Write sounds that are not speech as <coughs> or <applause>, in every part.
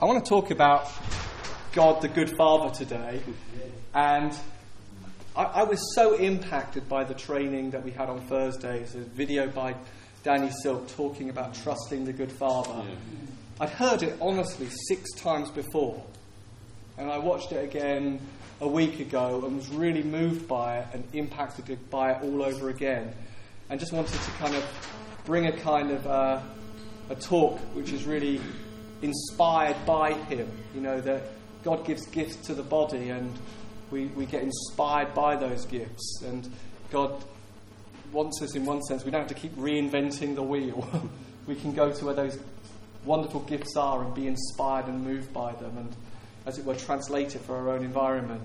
I want to talk about God the Good Father today. And I, I, was so impacted by the training that we had on Thursday. It's a video by Danny Silk talking about trusting the Good Father. Yeah. I'd heard it honestly six times before. And I watched it again a week ago and was really moved by it and impacted by it all over again. And just wanted to kind of bring a kind of uh, a talk which is really inspired by Him. You know, that God gives gifts to the body and we, we get inspired by those gifts. And God wants us, in one sense, we don't have to keep reinventing the wheel. <laughs> we can go to where those wonderful gifts are and be inspired and moved by them and, as it were, translate it for our own environment.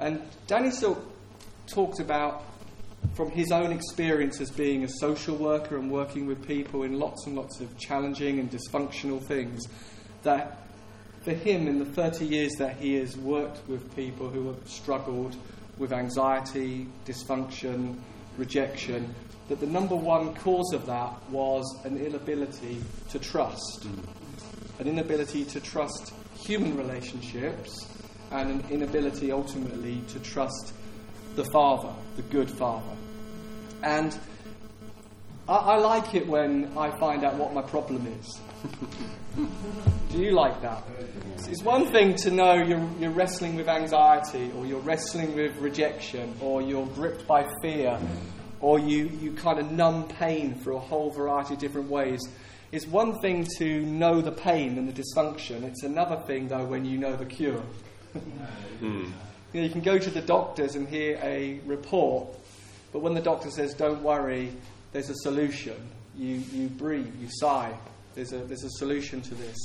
And Danny Silk talked about from his own experience as being a social worker and working with people in lots and lots of challenging and dysfunctional things, that for him, in the 30 years that he has worked with people who have struggled with anxiety, dysfunction, rejection, that the number one cause of that was an inability to trust. Mm. An inability to trust human relationships and an inability ultimately to trust the Father, the good Father. And I, I like it when I find out what my problem is. <laughs> Do you like that? It's one thing to know you're, you're wrestling with anxiety, or you're wrestling with rejection, or you're gripped by fear, or you, you kind of numb pain through a whole variety of different ways. It's one thing to know the pain and the dysfunction. It's another thing, though, when you know the cure. <laughs> mm. You, know, you can go to the doctors and hear a report, but when the doctor says, don't worry, there's a solution, you, you breathe, you sigh. There's a, there's a solution to this.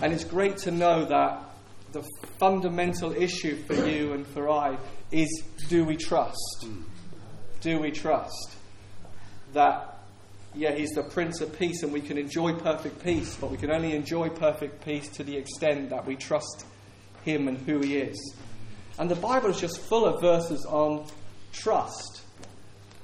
And it's great to know that the fundamental issue for you and for I is do we trust? Do we trust that, yeah, He's the Prince of Peace and we can enjoy perfect peace, but we can only enjoy perfect peace to the extent that we trust Him and who He is. And the Bible is just full of verses on trust.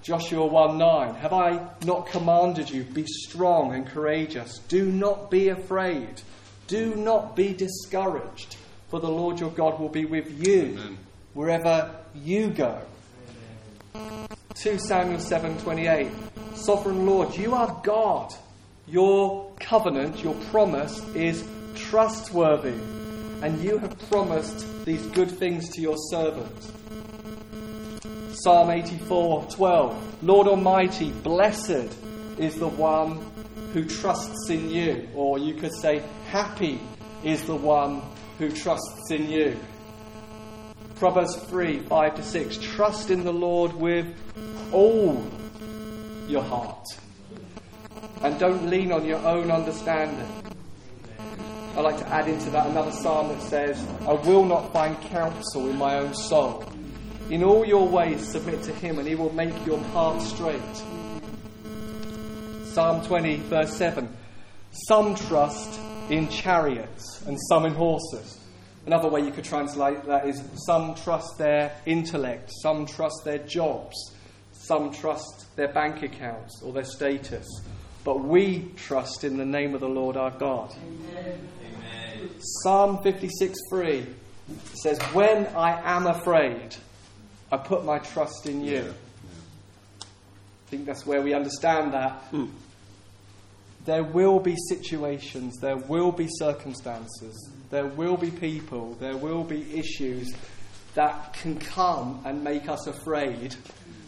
Joshua 1 9. Have I not commanded you? Be strong and courageous. Do not be afraid. Do not be discouraged, for the Lord your God will be with you Amen. wherever you go. 2 Samuel 7:28 Sovereign Lord, you are God. Your covenant, your promise is trustworthy and you have promised these good things to your servant. Psalm 84:12 Lord Almighty, blessed is the one who trusts in you. Or you could say, happy is the one who trusts in you. Proverbs 3 5 to 6 Trust in the Lord with all your heart. And don't lean on your own understanding. I'd like to add into that another psalm that says, I will not find counsel in my own soul. In all your ways, submit to him, and he will make your path straight. Psalm 20, verse 7. Some trust in chariots and some in horses. Another way you could translate that is some trust their intellect, some trust their jobs, some trust their bank accounts or their status. But we trust in the name of the Lord our God. Amen. Psalm 56 3 says, When I am afraid, I put my trust in you. Yeah. I think that's where we understand that. Mm. There will be situations, there will be circumstances, there will be people, there will be issues that can come and make us afraid.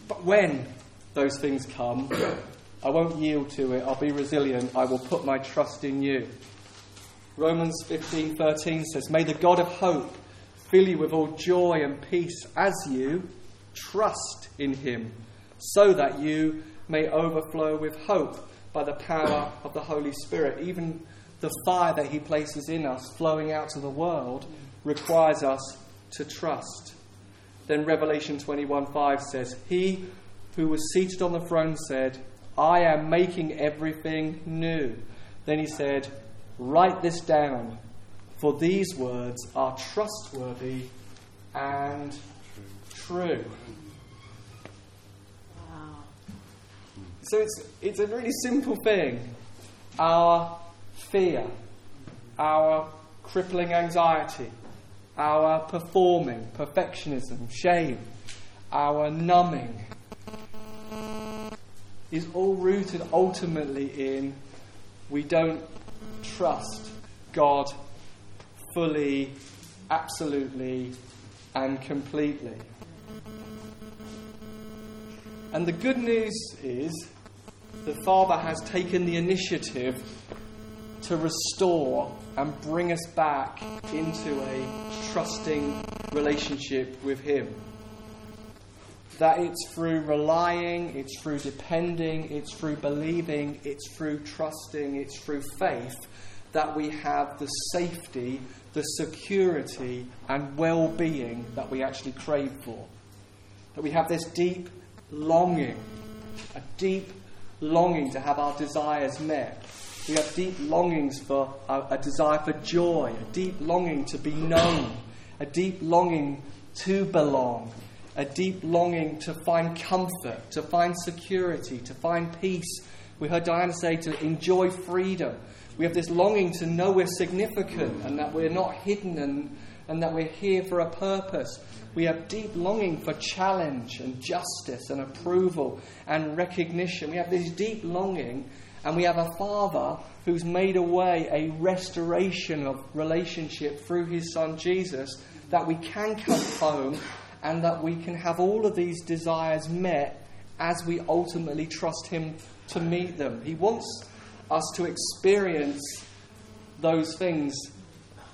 But when those things come, <coughs> I won't yield to it. I'll be resilient. I will put my trust in you. Romans 15:13 says, "May the God of hope fill you with all joy and peace as you trust in him, so that you may overflow with hope by the power of the Holy Spirit." Even the fire that he places in us flowing out to the world requires us to trust. Then Revelation 21:5 says, "He who was seated on the throne said, I am making everything new." Then he said, Write this down, for these words are trustworthy and true. Wow. So it's, it's a really simple thing. Our fear, our crippling anxiety, our performing, perfectionism, shame, our numbing, is all rooted ultimately in we don't trust God fully, absolutely, and completely. And the good news is the Father has taken the initiative to restore and bring us back into a trusting relationship with Him. That it's through relying, it's through depending, it's through believing, it's through trusting, it's through faith that we have the safety, the security, and well being that we actually crave for. That we have this deep longing, a deep longing to have our desires met. We have deep longings for a, a, desire for joy, a deep longing to be known, a deep longing to belong, a deep longing to find comfort, to find security, to find peace. We heard Diana say to enjoy freedom. We have this longing to know we're significant and that we're not hidden and, and that we're here for a purpose. We have deep longing for challenge and justice and approval and recognition. We have this deep longing, and we have a Father who's made a way, a restoration of relationship through his Son Jesus, that we can come home and that we can have all of these desires met as we ultimately trust him to meet them. He wants us to experience those things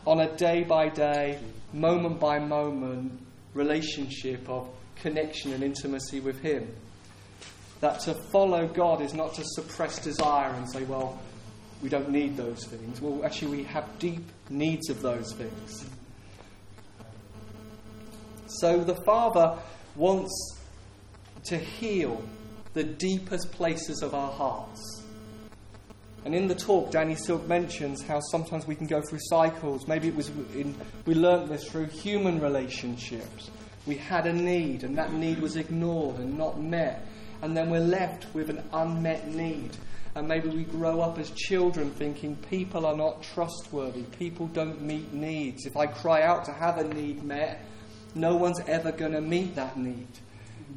on a day by day, moment by moment relationship of connection and intimacy with Him. That to follow God is not to suppress desire and say, well, we don't need those things. Well, actually, we have deep needs of those things. So the Father wants to heal the deepest places of our hearts. And in the talk, Danny Silk mentions how sometimes we can go through cycles. Maybe it was in, we learnt this through human relationships. We had a need, and that need was ignored and not met. And then we're left with an unmet need. And maybe we grow up as children thinking people are not trustworthy, people don't meet needs. If I cry out to have a need met, no one's ever going to meet that need.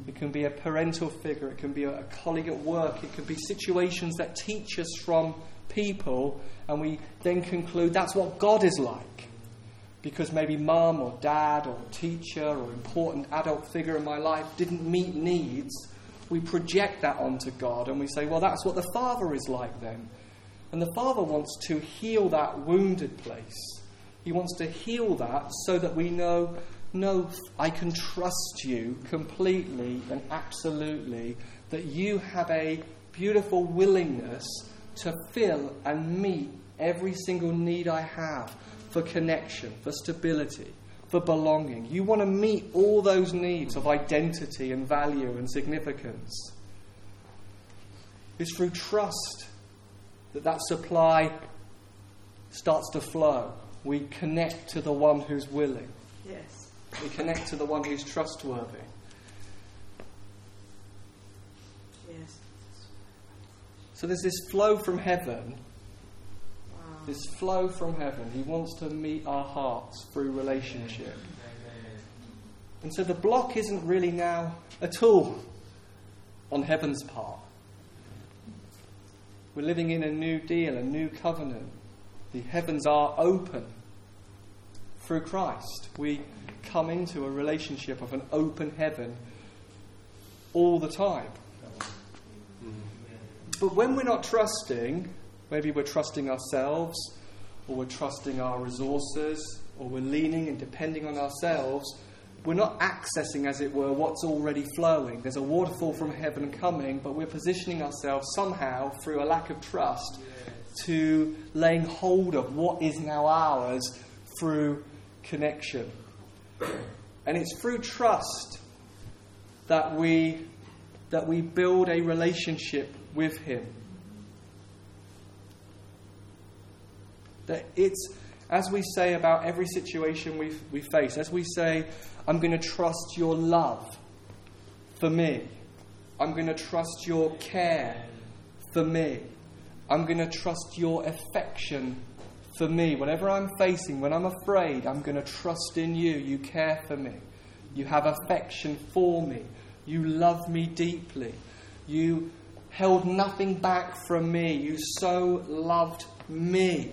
It can be a parental figure, it can be a colleague at work, it can be situations that teach us from people, and we then conclude that's what God is like. Because maybe mum or dad or teacher or important adult figure in my life didn't meet needs, we project that onto God and we say, well, that's what the Father is like then. And the Father wants to heal that wounded place. He wants to heal that so that we know no, I can trust you completely and absolutely that you have a beautiful willingness to fill and meet every single need I have for connection, for stability, for belonging. You want to meet all those needs of identity and value and significance. It's through trust that that supply starts to flow. We connect to the one who's willing. Yes. We connect to the one who's trustworthy. Yes. So there's this flow from heaven. Wow. This flow from heaven. He wants to meet our hearts through relationship. And so the block isn't really now at all on heaven's part. We're living in a new deal, a new covenant. The heavens are open through Christ. We come into a relationship of an open heaven all the time. But when we're not trusting, maybe we're trusting ourselves, or we're trusting our resources, or we're leaning and depending on ourselves, we're not accessing, as it were, what's already flowing. There's a waterfall from heaven coming, but we're positioning ourselves somehow through a lack of trust to laying hold of what is now ours through connection. And it's through trust that we, that we build a relationship with Him. That it's, as we say about every situation we, we face, as we say, I'm going to trust your love for me, I'm going to trust your care for me, I'm going to trust your affection for me. Whatever I'm facing, when I'm afraid, I'm going to trust in you. You care for me. You have affection for me. You love me deeply. You held nothing back from me. You so loved me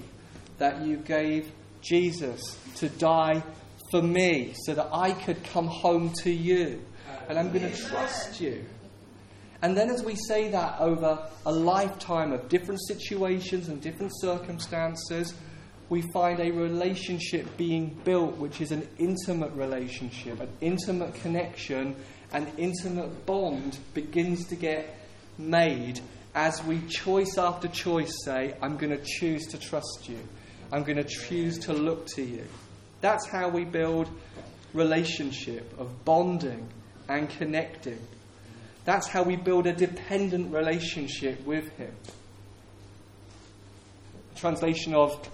that you gave Jesus to die for me so that I could come home to you. And I'm going to trust you. And then, as we say that over a lifetime of different situations and different circumstances, we find a relationship being built, which is an intimate relationship, an intimate connection, an intimate bond begins to get made as we choice after choice say, I'm going to choose to trust you. I'm going to choose to look to you. That's how we build relationship of bonding and connecting. That's how we build a dependent relationship with Him. Translation of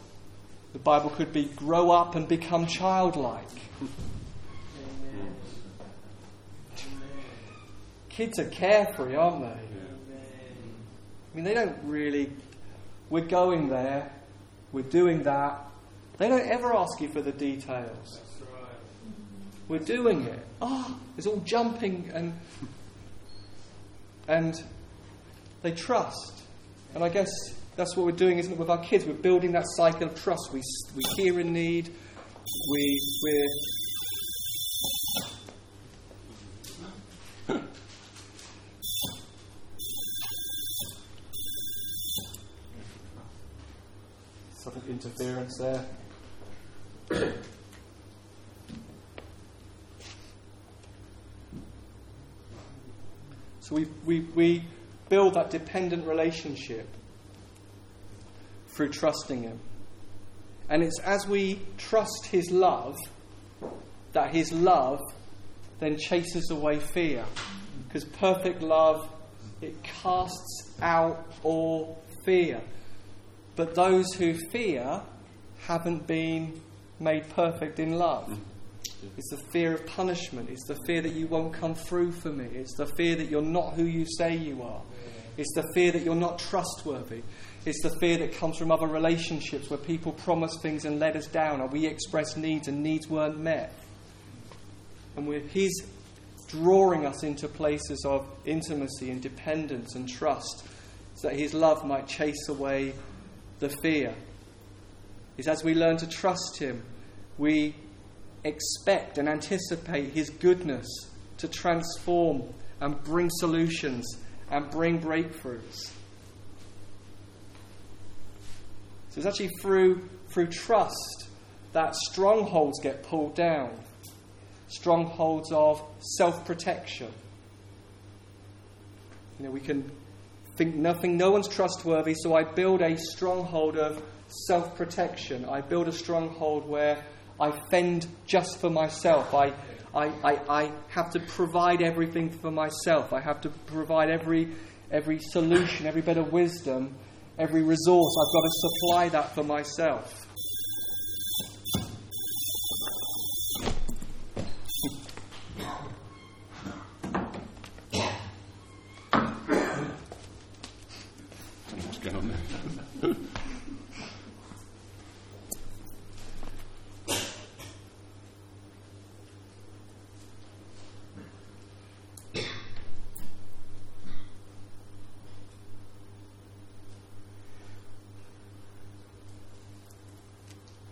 the Bible could be grow up and become childlike. Kids are carefree, aren't they? I mean, they don't really. We're going there, we're doing that. They don't ever ask you for the details. We're doing it. Oh, it's all jumping and and they trust. And I guess that's what we're doing, isn't it, with our kids? We're building that cycle of trust. We, we hear in need, we, we're. Some interference there. So we, we, we build that dependent relationship through trusting Him. And it's as we trust His love that His love then chases away fear. Because perfect love, it casts out all fear. But those who fear haven't been made perfect in love. It's the fear of punishment. It's the fear that you won't come through for me. It's the fear that you're not who you say you are. It's the fear that you're not trustworthy. It's the fear that comes from other relationships where people promise things and let us down, or we express needs and needs weren't met. And we're, He's drawing us into places of intimacy and dependence and trust so that His love might chase away the fear. It's as we learn to trust Him, we expect and anticipate His goodness to transform and bring solutions and bring breakthroughs. So it's actually through, through trust that strongholds get pulled down. Strongholds of self protection. You know, we can think nothing, no one's trustworthy, so I build a stronghold of self protection. I build a stronghold where I fend just for myself. I, I, I, I have to provide everything for myself. I have to provide every, every solution, every bit of wisdom, every resource. I've got to supply that for myself.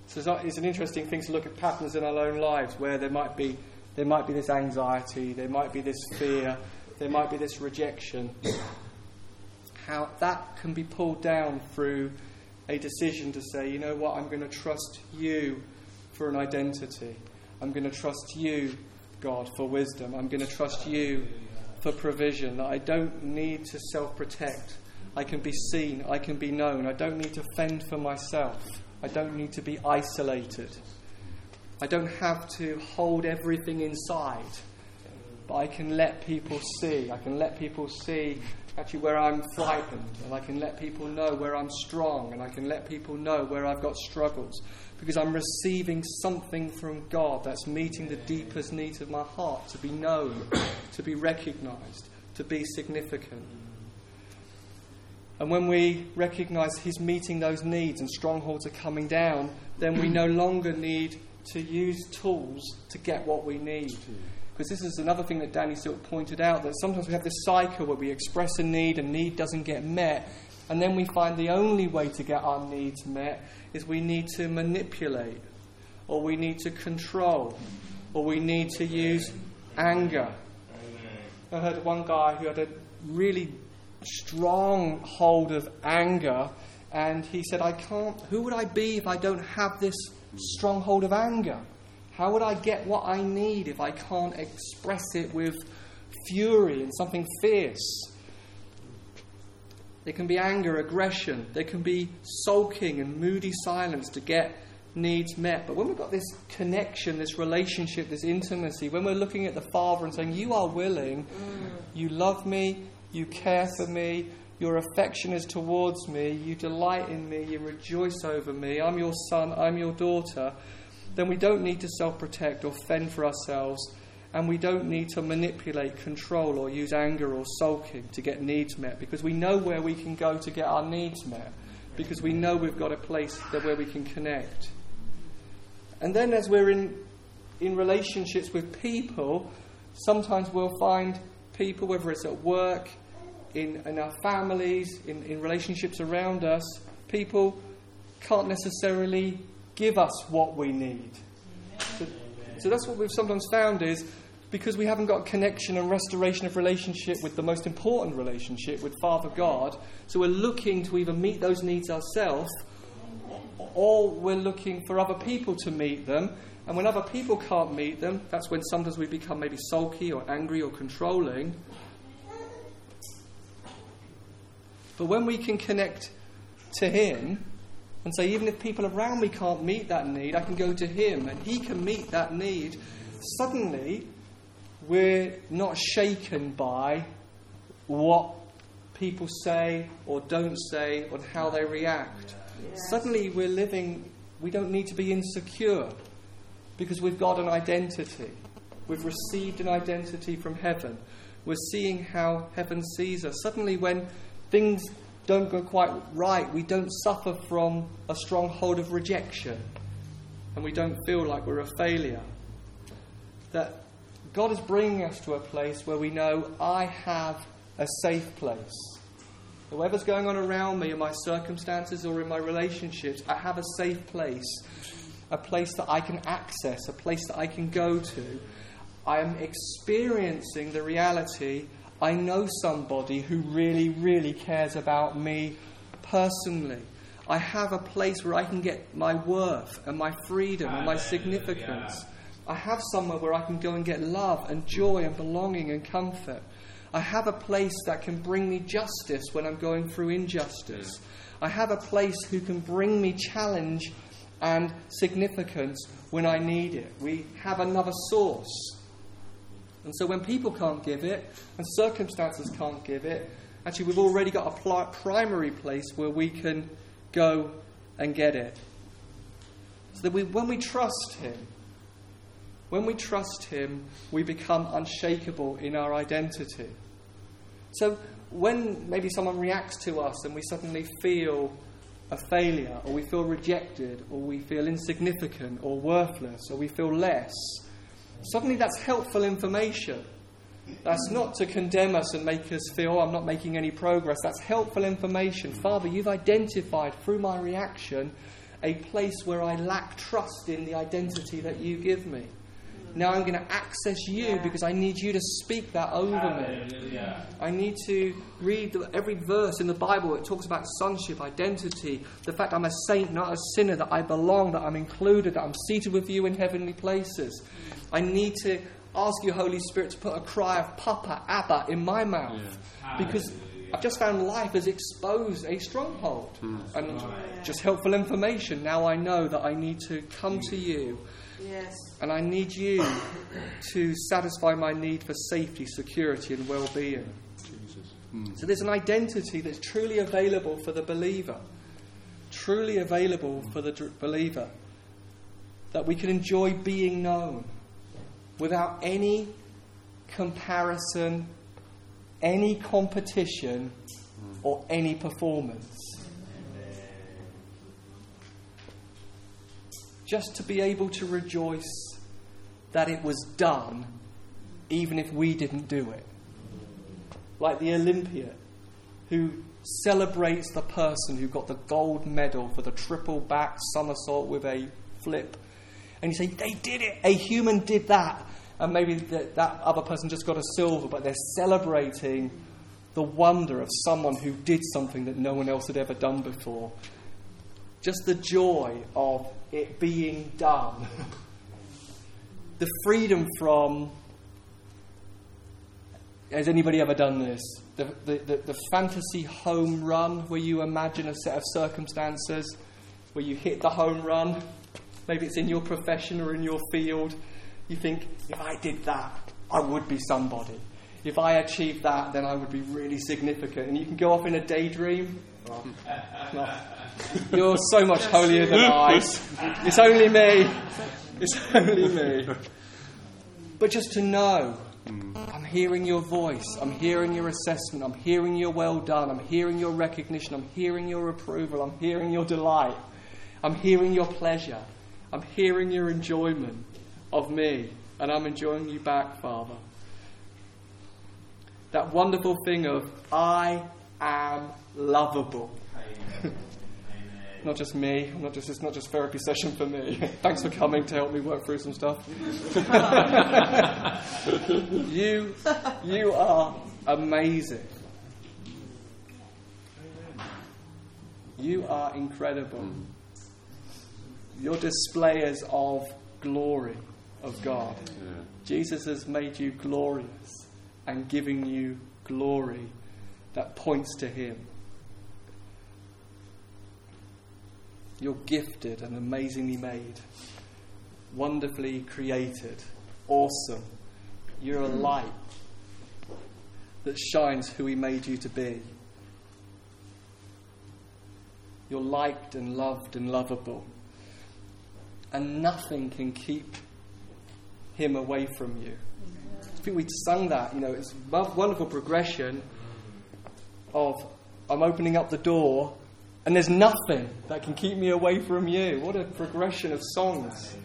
So it's, it's an interesting thing to look at patterns in our own lives where there might be there might be this anxiety, there might be this fear, there might be this rejection. How that can be pulled down through a decision to say, you know what, I'm going to trust you for an identity. I'm going to trust you, God, for wisdom. I'm going to trust you for provision. That I don't need to self protect. I can be seen. I can be known. I don't need to fend for myself. I don't need to be isolated. I don't have to hold everything inside. But I can let people see. I can let people see actually where I'm frightened. And I can let people know where I'm strong. And I can let people know where I've got struggles. Because I'm receiving something from God that's meeting the deepest needs of my heart to be known, to be recognized, to be significant. And when we recognize He's meeting those needs and strongholds are coming down, then we no longer need to use tools to get what we need. Because this is another thing that Danny Silk pointed out that sometimes we have this cycle where we express a need and need doesn't get met, and then we find the only way to get our needs met is we need to manipulate, or we need to control, or we need to use anger. I heard one guy who had a really strong hold of anger, and he said, I can't, who would I be if I don't have this stronghold of anger? How would I get what I need if I can't express it with fury and something fierce? There can be anger, aggression. There can be sulking and moody silence to get needs met. But when we've got this connection, this relationship, this intimacy, when we're looking at the Father and saying, You are willing, mm. you love me, you care for me, your affection is towards me, you delight in me, you rejoice over me, I'm your son, I'm your daughter, then we don't need to self protect or fend for ourselves and we don't need to manipulate, control, or use anger or sulking to get needs met because we know where we can go to get our needs met because we know we've got a place that where we can connect. And then as we're in, in relationships with people, sometimes we'll find people, whether it's at work, in, in our families, in, in relationships around us, people can't necessarily give us what we need. So, so that's what we've sometimes found is because we haven't got connection and restoration of relationship with the most important relationship with Father God, so we're looking to either meet those needs ourselves or we're looking for other people to meet them. And when other people can't meet them, that's when sometimes we become maybe sulky or angry or controlling. But when we can connect to Him and say, even if people around me can't meet that need, I can go to Him and He can meet that need, suddenly we're not shaken by what people say or don't say or how they react. Yes. Suddenly we're living, we don't need to be insecure because we've got an identity. We've received an identity from heaven. We're seeing how heaven sees us. Suddenly, when things don't go quite right, we don't suffer from a stronghold of rejection and we don't feel like we're a failure. That God is bringing us to a place where we know I have a safe place. Whatever's going on around me in my circumstances or in my relationships, I have a safe place, a place that I can access, a place that I can go to. I am experiencing the reality. I know somebody who really, really cares about me personally. I have a place where I can get my worth and my freedom and my significance. I have somewhere where I can go and get love and joy and belonging and comfort. I have a place that can bring me justice when I'm going through injustice. Mm. I have a place who can bring me challenge and significance when I need it. We have another source. And so when people can't give it and circumstances can't give it, actually we've already got a pl- primary place where we can go and get it. So that we, when we trust Him, when we trust Him, we become unshakable in our identity. So, when maybe someone reacts to us and we suddenly feel a failure, or we feel rejected, or we feel insignificant, or worthless, or we feel less, suddenly that's helpful information. That's not to condemn us and make us feel, oh, I'm not making any progress. That's helpful information. Father, you've identified through my reaction a place where I lack trust in the identity that you give me. Now I'm going to access you Yeah. because I need you to speak that over me. I need to read the, every verse in the Bible. It talks about sonship, identity, the fact I'm a saint, not a sinner, that I belong, that I'm included, that I'm seated with you in heavenly places. I need to ask you, Holy Spirit, to put a cry of Papa, Abba in my mouth because I've just found life has exposed a stronghold hmm. and just helpful information. Now I know that I need to come to hmm. you Yes. And I need you to satisfy my need for safety, security, and well being. Hmm. So there's an identity that's truly available for the believer, truly available hmm. for the believer, that we can enjoy being known without any comparison, any competition hmm. or any performance. Just to be able to rejoice that it was done, even if we didn't do it. Like the Olympian who celebrates the person who got the gold medal for the triple back somersault with a flip. And you say, they did it, a human did that. And maybe that, that other person just got a silver, but they're celebrating the wonder of someone who did something that no one else had ever done before. Just the joy of it being done. <laughs> the freedom from. Has anybody ever done this? The, the, the, the, fantasy home run where you imagine a set of circumstances where you hit the home run. Maybe it's in your profession or in your field. You think, if I did that, I would be somebody. If I achieved that, then I would be really significant. And you can go off in a daydream. No. You're so much holier than I. It's only me. It's only me. But just to know, I'm hearing your voice. I'm hearing your assessment. I'm hearing your well done. I'm hearing your recognition. I'm hearing your approval. I'm hearing your delight. I'm hearing your pleasure. I'm hearing your enjoyment of me. And I'm enjoying you back, Father. That wonderful thing of, I am lovable. not just me. Not just, it's not just therapy session for me. <laughs> Thanks for coming to help me work through some stuff. <laughs> you, you are amazing. You are incredible. Your displayers of glory of God. Yeah. Jesus has made you glorious and giving you glory that points to Him. You're gifted and amazingly made, wonderfully created, awesome. You're a light that shines who He made you to be. You're liked and loved and lovable. And nothing can keep Him away from you. I think we sung that, you know, it's a wonderful progression of I'm opening up the door and there's nothing that can keep me away from you. What a progression of songs.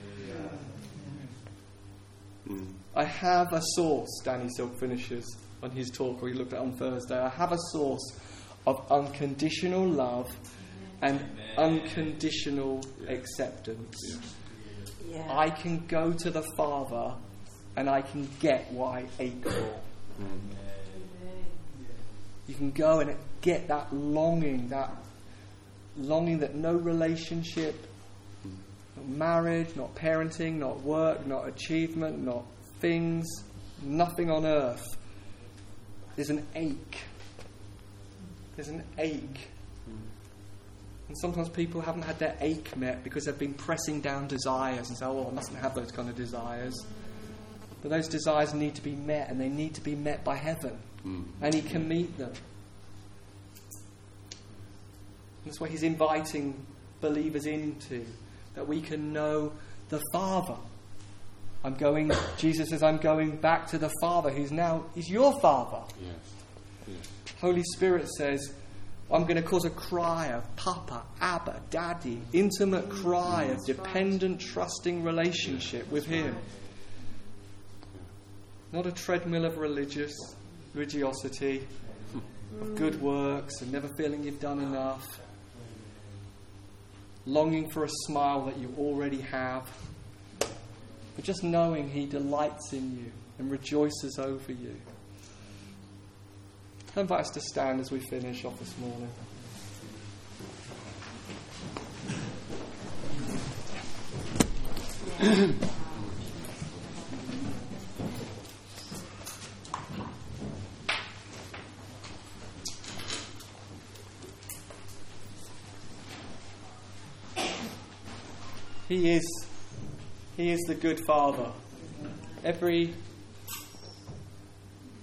Hmm. I have a source, Danny Silk finishes on his talk, or he looked at on Thursday. I have a source of unconditional love and unconditional acceptance. Yeah. I can go to the Father and I can get what I ache for. You can go and get that longing, that longing that no relationship, not marriage, not parenting, not work, not achievement, not things, nothing on earth. There's an ache. There's an ache. And sometimes people haven't had their ache met because they've been pressing down desires and say, oh, I mustn't have those kind of desires. But those desires need to be met, and they need to be met by heaven. Mm. And He can meet them. That's why he's inviting believers into, that we can know the Father. I'm going, Jesus says, I'm going back to the Father who's now, is your Father. Yes. yes. Holy Spirit says, I'm going to cause a cry of Papa, Abba, Daddy, intimate cry of dependent, trusting relationship with Him. Not a treadmill of religious religiosity, of mm. good works, and never feeling you've done enough longing for a smile that you already have, but just knowing He delights in you and rejoices over you. I invite us to stand as we finish off this morning. <clears throat> He is, he is the good Father. Every,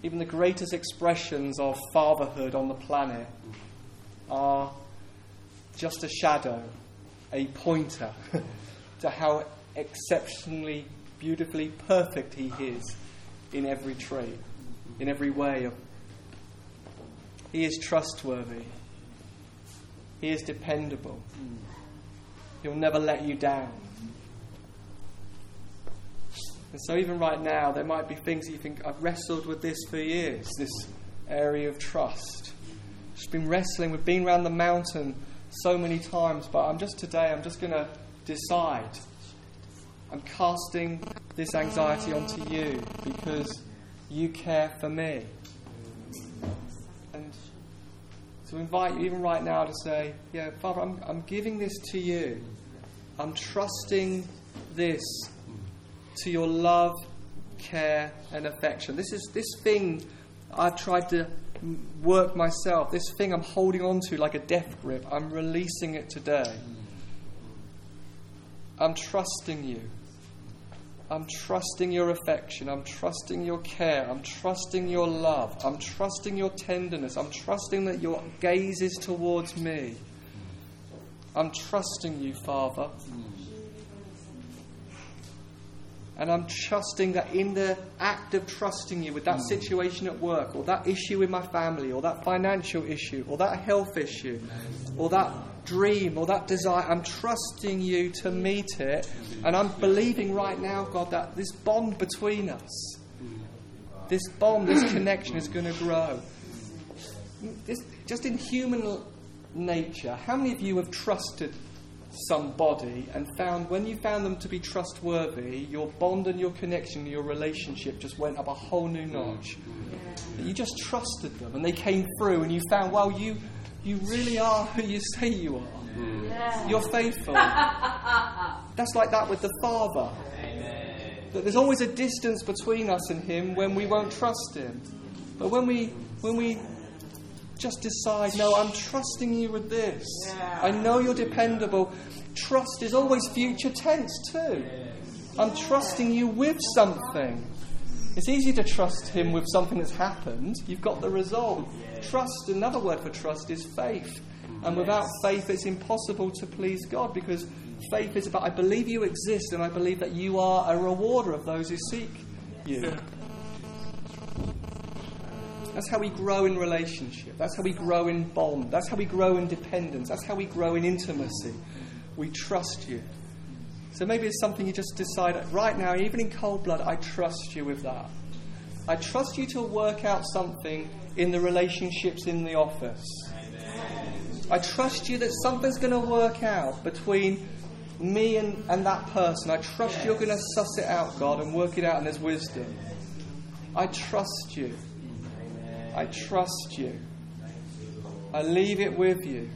even the greatest expressions of fatherhood on the planet are just a shadow, a pointer <laughs> to how exceptionally, beautifully perfect He is in every trait, in every way He is trustworthy. He is dependable. He'll never let you down. And so, even right now, there might be things that you think, I've wrestled with this for years, this area of trust. Just been wrestling we've been around the mountain so many times, but I'm just today, I'm just going to decide. I'm casting this anxiety onto you because you care for me. To invite you, even right now, to say, Yeah, Father, I'm, I'm giving this to you. I'm trusting this to your love, care, and affection. This is this thing I've tried to work myself. This thing I'm holding on to like a death grip. I'm releasing it today. I'm trusting you. I'm trusting your affection. I'm trusting your care. I'm trusting your love. I'm trusting your tenderness. I'm trusting that your gaze is towards me. I'm trusting you, Father. And I'm trusting that in the act of trusting you with that hmm. situation at work, or that issue in my family, or that financial issue, or that health issue, or that dream, or that desire, I'm trusting you to meet it. And I'm believing right now, God, that this bond between us, this bond, this connection is going to grow. This, just in human nature, how many of you have trusted somebody and found when you found them to be trustworthy, your bond and your connection, your relationship just went up a whole new notch. You just trusted them and they came through and you found, well, you you really are who you say you are. You're faithful. <laughs> That's like that with the Father. That there's always a distance between us and Him when we won't trust Him. But when we when we just decide, no, I'm trusting you with this. I know you're dependable. Trust is always future tense too. I'm trusting you with something. It's easy to trust him with something that's happened. You've got the result. Trust, another word for trust, is faith. And without faith, it's impossible to please God because faith is about I believe you exist and I believe that you are a rewarder of those who seek you. That's how we grow in relationship. That's how we grow in bond. That's how we grow in dependence. That's how we grow in intimacy. We trust you. So maybe it's something you just decide right now, even in cold blood, I trust you with that. I trust you to work out something in the relationships in the office. I trust you that something's going to work out between me and, and that person. I trust you're going to suss it out, God, and work it out, in His wisdom. I trust you. I trust you. I leave it with you.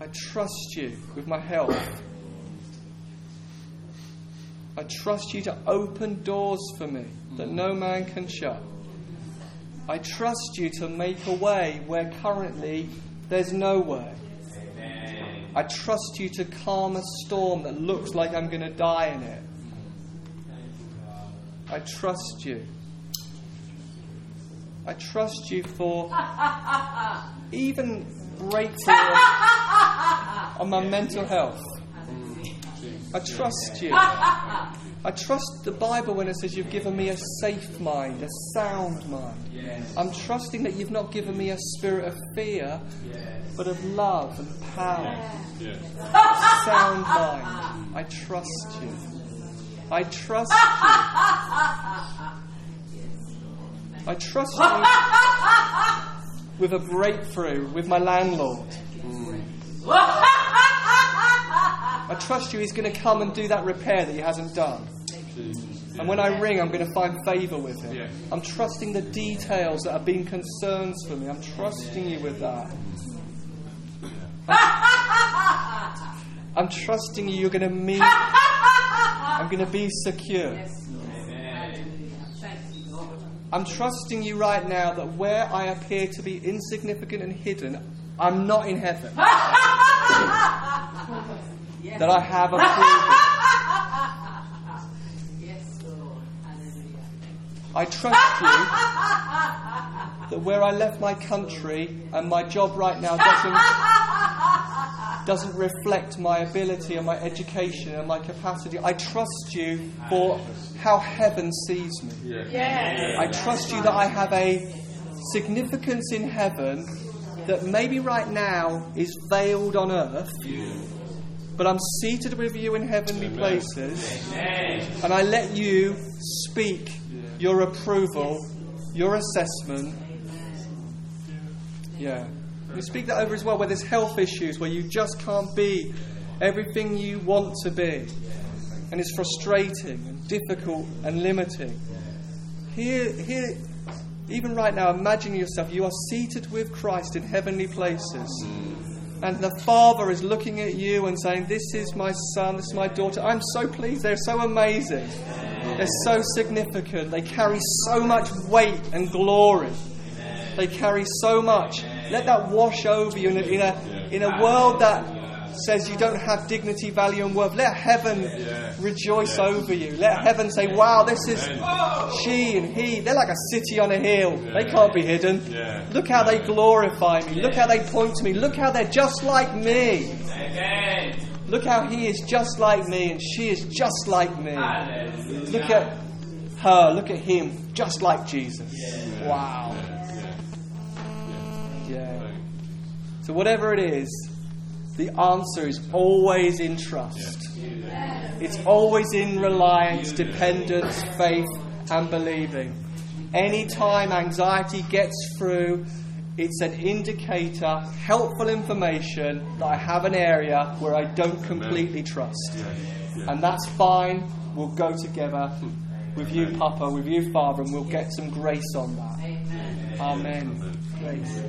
I trust you with my health. I trust you to open doors for me that no man can shut. I trust you to make a way where currently there's no way. I trust you to calm a storm that looks like I'm going to die in it. I trust you. I trust you for <laughs> even breakthrough on my mental health. I trust you. <laughs> I trust the Bible when it says you've given me a safe mind, a sound mind. I'm trusting that you've not given me a spirit of fear, but of love and power. A sound mind. I trust you. I trust you. I trust you with a breakthrough with my landlord. Mm. <laughs> I trust you, he's going to come and do that repair that he hasn't done. And when I ring, I'm going to find favour with him. I'm trusting the details that have been concerns for me. I'm trusting you with that. <laughs> I'm trusting you, you're going to meet. <laughs> I'm going to be secure. I'm trusting you right now that where I appear to be insignificant and hidden, I'm not in heaven. <laughs> that I have approval. <laughs> I trust you that where I left my country and my job right now doesn't doesn't reflect my ability and my education and my capacity. I trust you for how heaven sees me. Yes. I trust you that I have a significance in heaven that maybe right now is veiled on earth, but I'm seated with you in heavenly places, and I let you speak your approval, your assessment. Yeah. You speak that over as well, where there's health issues, where you just can't be everything you want to be, and it's frustrating and difficult and limiting. Here, here, even right now, imagine yourself, you are seated with Christ in heavenly places. And the Father is looking at you and saying, This is my son, this is my daughter. I'm so pleased. They're so amazing. They're so significant. They carry so much weight and glory. They carry so much. Let that wash over you in a, in a, in a world that says you don't have dignity, value, and worth. Let heaven rejoice over you. Let heaven say, Wow, this is she and he. They're like a city on a hill. They can't be hidden. Yeah. Look how they glorify me. Look how they point to me. Look how they're just like me. Look how he is just like me and she is just like me. Look at her. Look at him. Just like Jesus. Wow. Yeah. So, whatever it is, the answer is always in trust. It's always in reliance, dependence, faith, and believing. Anytime anxiety gets through, it's an indicator, helpful information that I have an area where I don't completely trust. And that's fine. We'll go together with you, Papa, with you, Father, and we'll get some grace on that. Amen. Grace.